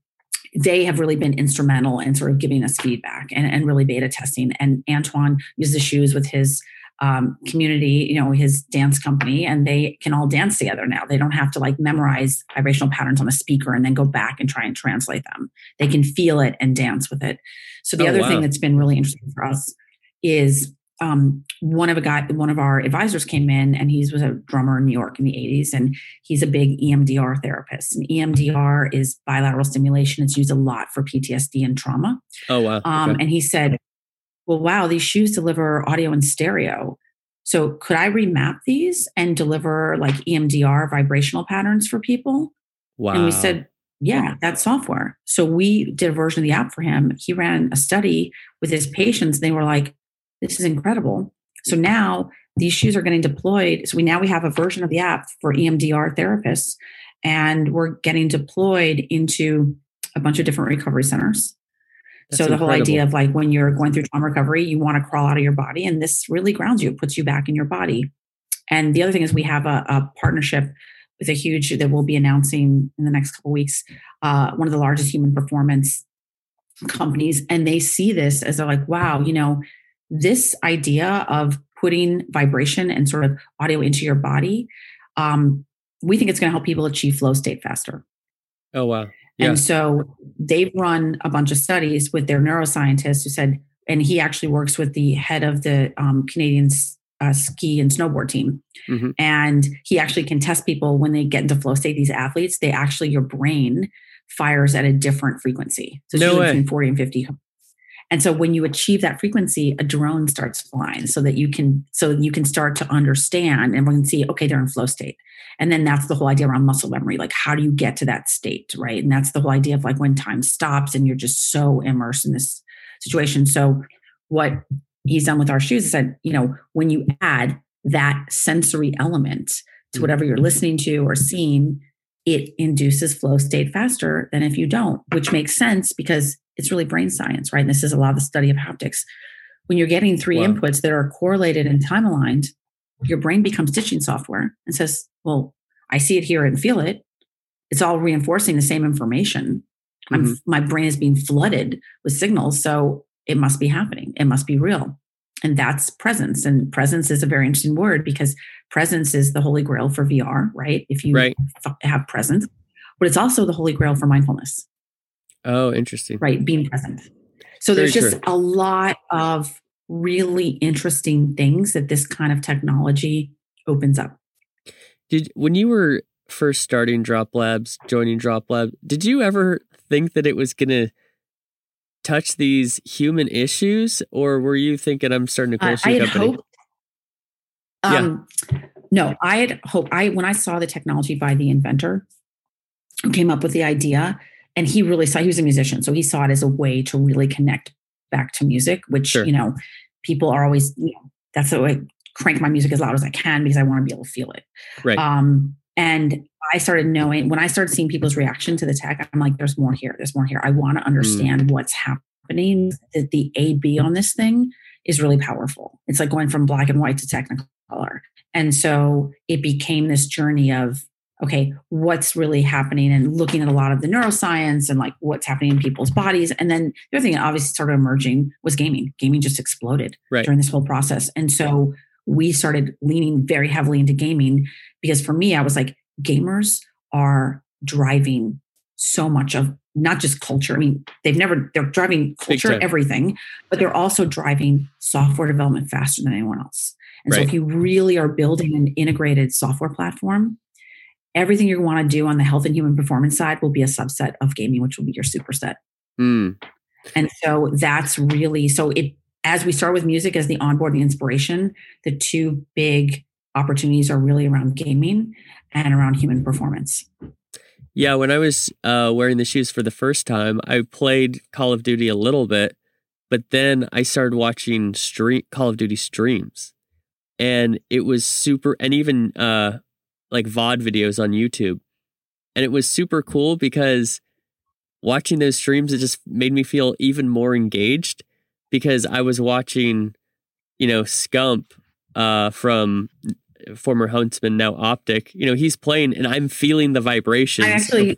they have really been instrumental in sort of giving us feedback and, and really beta testing and antoine uses shoes with his um, community, you know, his dance company, and they can all dance together now. They don't have to like memorize vibrational patterns on a speaker and then go back and try and translate them. They can feel it and dance with it. So the oh, other wow. thing that's been really interesting for us is um, one of a guy, one of our advisors came in, and he was a drummer in New York in the '80s, and he's a big EMDR therapist. And EMDR is bilateral stimulation. It's used a lot for PTSD and trauma. Oh wow! Um, okay. And he said well, wow, these shoes deliver audio and stereo. So could I remap these and deliver like EMDR vibrational patterns for people? Wow. And we said, yeah, that's software. So we did a version of the app for him. He ran a study with his patients. And They were like, this is incredible. So now these shoes are getting deployed. So we now we have a version of the app for EMDR therapists, and we're getting deployed into a bunch of different recovery centers. That's so the incredible. whole idea of like when you're going through trauma recovery, you want to crawl out of your body, and this really grounds you, puts you back in your body. And the other thing is we have a, a partnership with a huge that we'll be announcing in the next couple weeks. Uh, one of the largest human performance companies, and they see this as they're like, wow, you know, this idea of putting vibration and sort of audio into your body, um, we think it's going to help people achieve flow state faster. Oh wow! Yeah. And so they've run a bunch of studies with their neuroscientists who said, and he actually works with the head of the um, Canadian uh, ski and snowboard team. Mm-hmm. And he actually can test people when they get into flow state, these athletes, they actually, your brain fires at a different frequency. So no between 40 and 50 and so when you achieve that frequency, a drone starts flying so that you can so you can start to understand and we can see, okay, they're in flow state. And then that's the whole idea around muscle memory. Like, how do you get to that state? Right. And that's the whole idea of like when time stops and you're just so immersed in this situation. So what he's done with our shoes is said, you know, when you add that sensory element to whatever you're listening to or seeing, it induces flow state faster than if you don't, which makes sense because it's really brain science, right? And this is a lot of the study of haptics. When you're getting three wow. inputs that are correlated and time aligned, your brain becomes stitching software and says, Well, I see it, here and feel it. It's all reinforcing the same information. Mm-hmm. my brain is being flooded with signals. So it must be happening. It must be real. And that's presence. And presence is a very interesting word because presence is the holy grail for VR, right? If you right. have presence, but it's also the holy grail for mindfulness. Oh, interesting. Right. Being present. So Very there's just true. a lot of really interesting things that this kind of technology opens up. Did when you were first starting Drop Labs, joining Drop Lab, did you ever think that it was going to touch these human issues, or were you thinking I'm starting to close uh, your company? Hoped, um, yeah. No, I had hoped. I when I saw the technology by the inventor who came up with the idea, and he really saw he was a musician, so he saw it as a way to really connect back to music, which sure. you know people are always you know that's the way crank my music as loud as I can because I want to be able to feel it. Right. Um, and I started knowing when I started seeing people's reaction to the tech, I'm like, there's more here. There's more here. I want to understand mm. what's happening. That the A B on this thing is really powerful. It's like going from black and white to technicolor. And so it became this journey of, okay, what's really happening and looking at a lot of the neuroscience and like what's happening in people's bodies. And then the other thing that obviously started emerging was gaming. Gaming just exploded right. during this whole process. And so we started leaning very heavily into gaming because for me, I was like, gamers are driving so much of not just culture. I mean, they've never, they're driving culture, everything, but they're also driving software development faster than anyone else. And right. so if you really are building an integrated software platform, everything you want to do on the health and human performance side will be a subset of gaming, which will be your superset. Mm. And so that's really, so it as we start with music as the onboarding inspiration, the two big opportunities are really around gaming and around human performance. Yeah, when I was uh, wearing the shoes for the first time, I played Call of Duty a little bit, but then I started watching stream Call of Duty streams, and it was super, and even uh, like VOD videos on YouTube, and it was super cool because watching those streams it just made me feel even more engaged because I was watching, you know, Scump uh, from former Huntsmen, now Optic. You know, he's playing, and I'm feeling the vibrations. I actually. Of,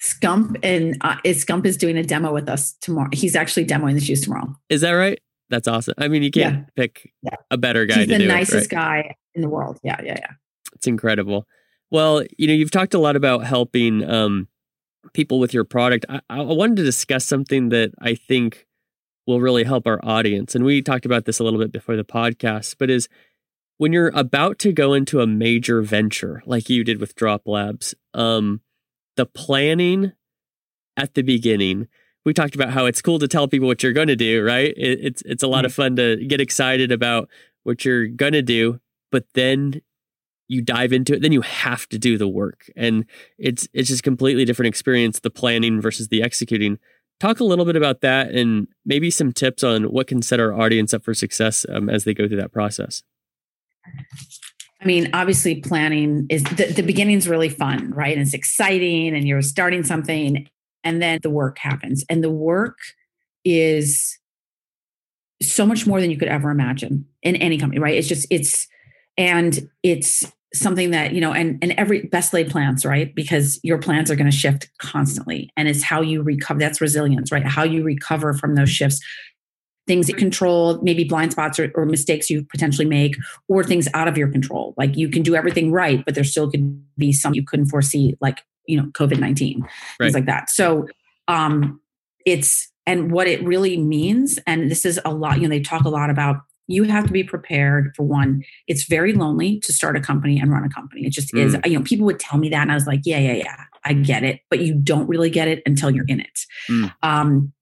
Scump and uh, Scump is doing a demo with us tomorrow. He's actually demoing the shoes tomorrow. Is that right? That's awesome. I mean, you can't yeah. pick yeah. a better guy. He's the nicest it, right? guy in the world. Yeah, yeah, yeah. It's incredible. Well, you know, you've talked a lot about helping um, people with your product. I, I wanted to discuss something that I think will really help our audience. And we talked about this a little bit before the podcast, but is when you're about to go into a major venture like you did with Drop Labs, um, the planning at the beginning. We talked about how it's cool to tell people what you're going to do, right? It, it's it's a lot of fun to get excited about what you're going to do, but then you dive into it, then you have to do the work, and it's it's just completely different experience. The planning versus the executing. Talk a little bit about that and maybe some tips on what can set our audience up for success um, as they go through that process. I mean, obviously, planning is the, the beginning's really fun, right? And it's exciting, and you're starting something, and then the work happens. And the work is so much more than you could ever imagine in any company, right? It's just, it's, and it's something that you know and and every best laid plans right? Because your plans are going to shift constantly and it's how you recover that's resilience right? How you recover from those shifts. Things you control maybe blind spots or, or mistakes you potentially make or things out of your control. Like you can do everything right but there still could be some you couldn't foresee like you know covid-19 right. things like that. So um it's and what it really means and this is a lot you know they talk a lot about you have to be prepared for one it's very lonely to start a company and run a company it just mm. is you know people would tell me that and i was like yeah yeah yeah i get it but you don't really get it until you're in it mm. um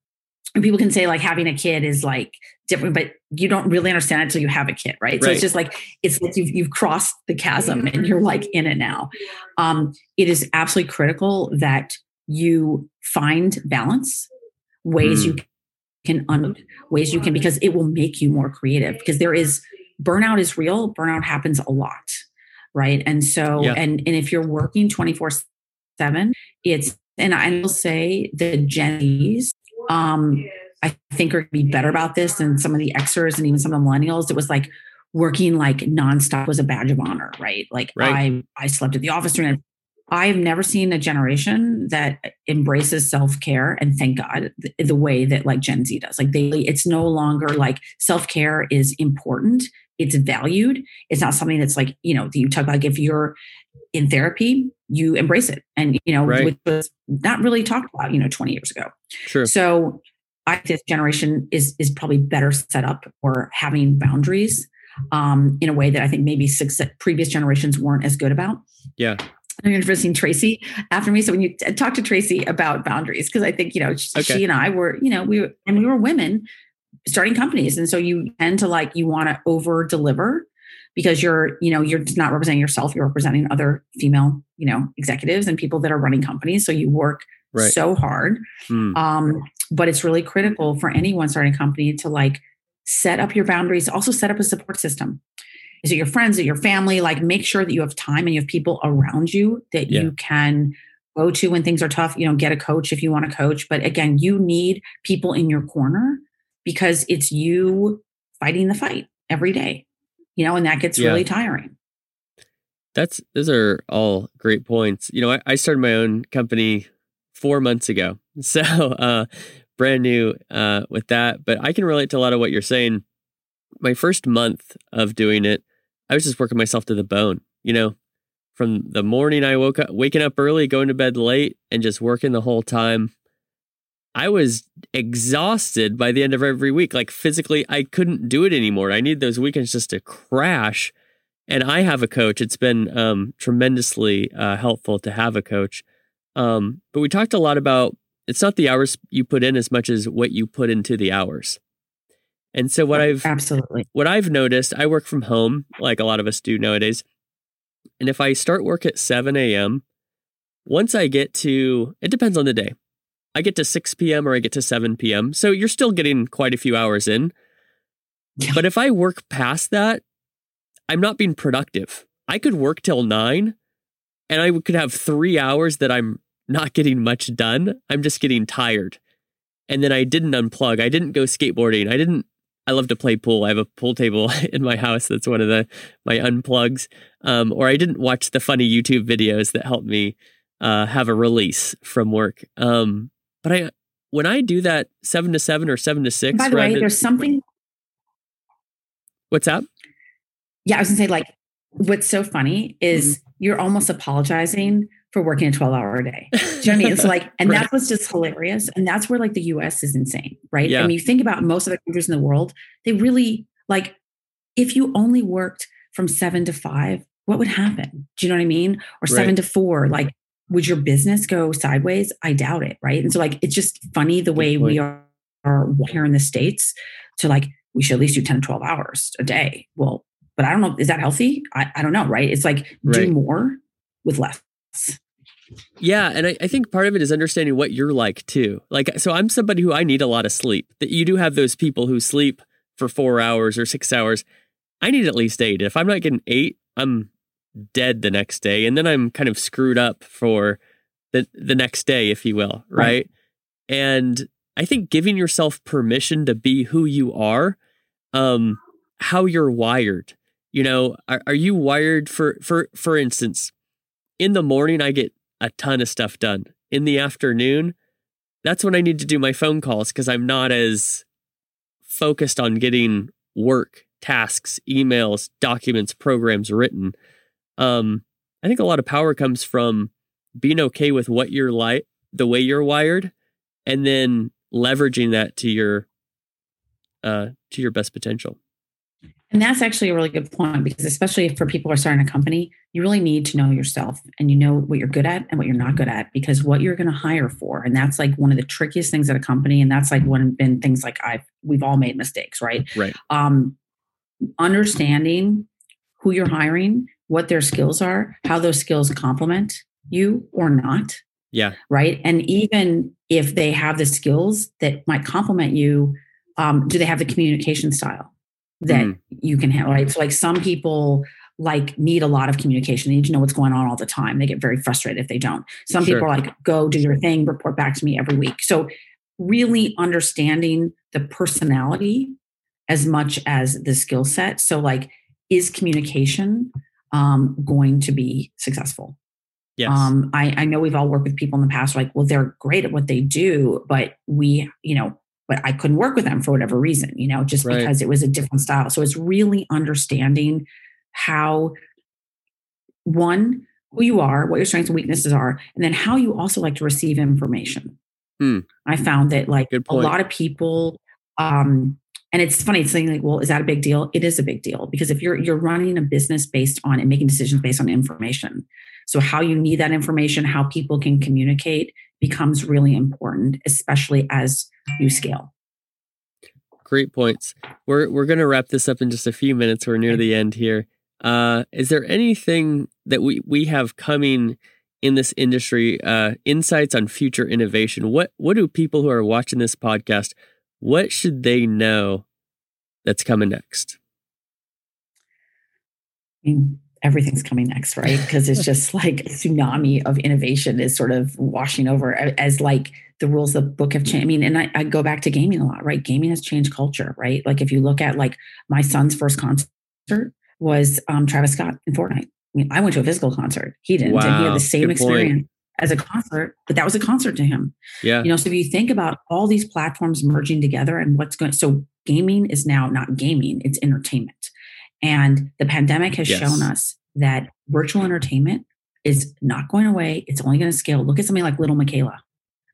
and people can say like having a kid is like different but you don't really understand it until you have a kid right, right. so it's just like it's like you've, you've crossed the chasm and you're like in it now um it is absolutely critical that you find balance ways mm. you can un- ways you can because it will make you more creative because there is burnout is real burnout happens a lot right and so yeah. and and if you're working 24 7 it's and i will say the gen z's um i think are be better about this than some of the xers and even some of the millennials it was like working like nonstop was a badge of honor right like right. i i slept at the office during I've never seen a generation that embraces self care and thank God the, the, way that like Gen Z does. Like they, it's no longer like self care is important. It's valued. It's not something that's like you know you talk about. Like if you're in therapy, you embrace it, and you know right. which was not really talked about you know 20 years ago. Sure. So I think this generation is is probably better set up for having boundaries um, in a way that I think maybe six previous generations weren't as good about. Yeah. I'm introducing Tracy after me. So when you t- talk to Tracy about boundaries, because I think, you know, okay. she and I were, you know, we were, and we were women starting companies. And so you tend to like, you want to over deliver because you're, you know, you're not representing yourself, you're representing other female, you know, executives and people that are running companies. So you work right. so hard. Mm. Um, but it's really critical for anyone starting a company to like set up your boundaries, also set up a support system is it your friends, is it your family? Like make sure that you have time and you have people around you that yeah. you can go to when things are tough. You know, get a coach if you want a coach. But again, you need people in your corner because it's you fighting the fight every day. You know, and that gets yeah. really tiring. That's those are all great points. You know, I, I started my own company four months ago. So uh brand new uh with that. But I can relate to a lot of what you're saying. My first month of doing it, I was just working myself to the bone, you know, from the morning I woke up, waking up early, going to bed late, and just working the whole time. I was exhausted by the end of every week. Like physically, I couldn't do it anymore. I need those weekends just to crash. And I have a coach. It's been um, tremendously uh, helpful to have a coach. Um, but we talked a lot about it's not the hours you put in as much as what you put into the hours. And so what I've absolutely what I've noticed, I work from home like a lot of us do nowadays. And if I start work at 7 a.m., once I get to it depends on the day. I get to 6 p.m. or I get to 7 p.m. So you're still getting quite a few hours in. Yeah. But if I work past that, I'm not being productive. I could work till nine and I could have three hours that I'm not getting much done. I'm just getting tired. And then I didn't unplug. I didn't go skateboarding. I didn't I love to play pool. I have a pool table in my house. That's one of the my unplugs. Um, or I didn't watch the funny YouTube videos that help me uh, have a release from work. Um, but I when I do that seven to seven or seven to six. By the way, there's something. What's up? Yeah, I was gonna say like what's so funny is mm-hmm. you're almost apologizing for working a 12 hour day. Do you know what I mean? It's like, and right. that was just hilarious. And that's where like the US is insane, right? Yeah. I mean, you think about most of the countries in the world, they really like, if you only worked from seven to five, what would happen? Do you know what I mean? Or seven right. to four, like, would your business go sideways? I doubt it, right? And so, like, it's just funny the way we are, are here in the States to like, we should at least do 10 to 12 hours a day. Well, but I don't know, is that healthy? I, I don't know, right? It's like, right. do more with less. Yeah, and I, I, think part of it is understanding what you're like too. Like, so I'm somebody who I need a lot of sleep. That you do have those people who sleep for four hours or six hours. I need at least eight. If I'm not getting eight, I'm dead the next day, and then I'm kind of screwed up for the the next day, if you will, right? right. And I think giving yourself permission to be who you are, um, how you're wired, you know, are, are you wired for for for instance, in the morning I get a ton of stuff done. In the afternoon, that's when I need to do my phone calls because I'm not as focused on getting work, tasks, emails, documents, programs written. Um, I think a lot of power comes from being okay with what you're like, the way you're wired, and then leveraging that to your uh, to your best potential. And that's actually a really good point because, especially for people who are starting a company, you really need to know yourself and you know what you're good at and what you're not good at because what you're going to hire for. And that's like one of the trickiest things at a company. And that's like one of been things like I've, we've all made mistakes, right? Right. Um, understanding who you're hiring, what their skills are, how those skills complement you or not. Yeah. Right. And even if they have the skills that might complement you, um, do they have the communication style? That mm. you can have, right? So like some people like need a lot of communication. They need to know what's going on all the time. They get very frustrated if they don't. Some sure. people are like, go do your thing, report back to me every week. So really understanding the personality as much as the skill set. So like, is communication um, going to be successful? Yes. Um, I, I know we've all worked with people in the past, like, well, they're great at what they do, but we, you know, but I couldn't work with them for whatever reason, you know, just right. because it was a different style. So it's really understanding how one, who you are, what your strengths and weaknesses are, and then how you also like to receive information. Hmm. I found that like a lot of people, um, and it's funny, it's saying like, well, is that a big deal? It is a big deal because if you're you're running a business based on and making decisions based on information, so how you need that information, how people can communicate becomes really important, especially as you scale. Great points. We're we're going to wrap this up in just a few minutes. We're near the end here. Uh, is there anything that we we have coming in this industry? Uh, insights on future innovation. What what do people who are watching this podcast? What should they know that's coming next? I mean, everything's coming next, right? Because it's just like a tsunami of innovation is sort of washing over as like the rules of the book have changed. I mean, and I, I, go back to gaming a lot, right? Gaming has changed culture, right? Like if you look at like my son's first concert was um, Travis Scott in Fortnite. I mean, I went to a physical concert. He didn't. Wow. And he had the same Good experience point. as a concert, but that was a concert to him. Yeah. You know, so if you think about all these platforms merging together and what's going so gaming is now not gaming, it's entertainment. And the pandemic has yes. shown us that virtual entertainment is not going away. It's only going to scale. Look at something like Little Miquela,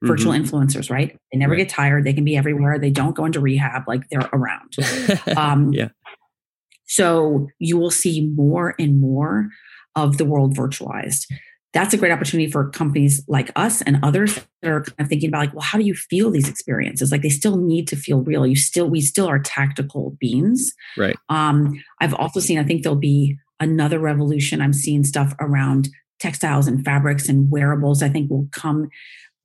virtual mm-hmm. influencers, right? They never right. get tired. They can be everywhere. They don't go into rehab. Like they're around. Um, yeah. So you will see more and more of the world virtualized. That's a great opportunity for companies like us and others that are kind of thinking about like, well, how do you feel these experiences? Like they still need to feel real. You still, we still are tactical beings. Right. Um, I've also seen, I think there'll be another revolution. I'm seeing stuff around textiles and fabrics and wearables. I think will come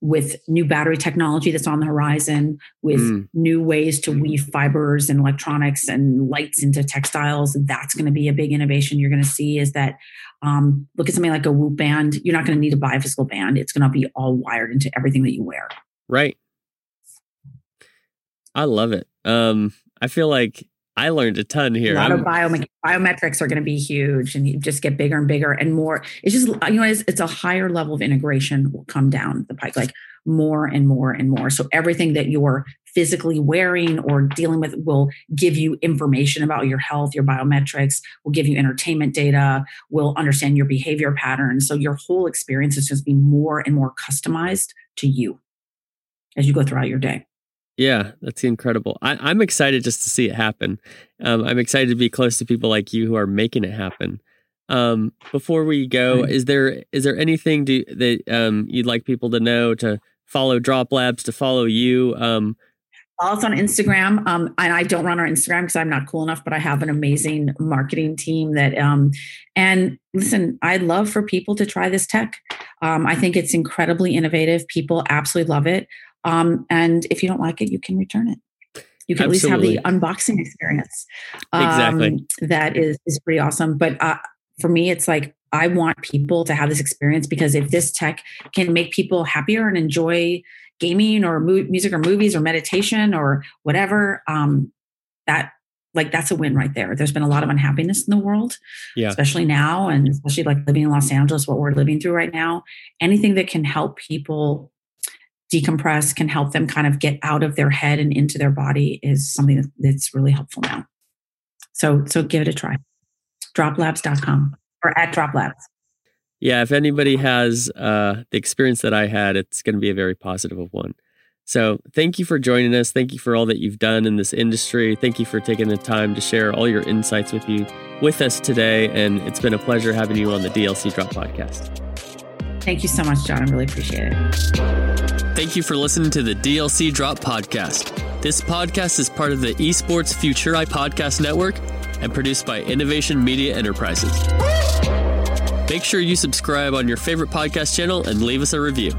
with new battery technology that's on the horizon, with mm. new ways to weave fibers and electronics and lights into textiles. That's going to be a big innovation you're going to see. Is that um, look at something like a Whoop band? You're not going to need a physical band. It's going to be all wired into everything that you wear. Right. I love it. Um, I feel like I learned a ton here. A lot I'm, of biome- biometrics are going to be huge and you just get bigger and bigger and more. It's just, you know, it's, it's a higher level of integration will come down the pike, like more and more and more. So everything that you're physically wearing or dealing with will give you information about your health, your biometrics, will give you entertainment data, will understand your behavior patterns. So your whole experience is just be more and more customized to you as you go throughout your day. Yeah, that's incredible. I, am excited just to see it happen. Um, I'm excited to be close to people like you who are making it happen. Um, before we go, is there is there anything do, that um, you'd like people to know to follow Drop Labs, to follow you? Um, follow us on Instagram. Um, and I don't run our Instagram because I'm not cool enough, but I have an amazing marketing team that, um, and listen, I'd love for people to try this tech. Um, I think it's incredibly innovative. People absolutely love it. Um, and if you don't like it, you can return it. You can Absolutely. at least have the unboxing experience. Um, exactly. That is, is pretty awesome. But uh, for me, it's like I want people to have this experience because if this tech can make people happier and enjoy gaming or mu- music or movies or meditation or whatever, um, that like that's a win right there. There's been a lot of unhappiness in the world, yeah. especially now, and especially like living in Los Angeles, what we're living through right now. Anything that can help people decompress, can help them kind of get out of their head and into their body is something that's really helpful now. So, so give it a try. Droplabs.com or at droplabs. Yeah, if anybody has uh, the experience that I had, it's going to be a very positive one. So, thank you for joining us. Thank you for all that you've done in this industry. Thank you for taking the time to share all your insights with you with us today. And it's been a pleasure having you on the DLC Drop podcast. Thank you so much, John. I really appreciate it. Thank you for listening to the DLC Drop podcast. This podcast is part of the Esports Futuri Podcast Network and produced by Innovation Media Enterprises. Make sure you subscribe on your favorite podcast channel and leave us a review.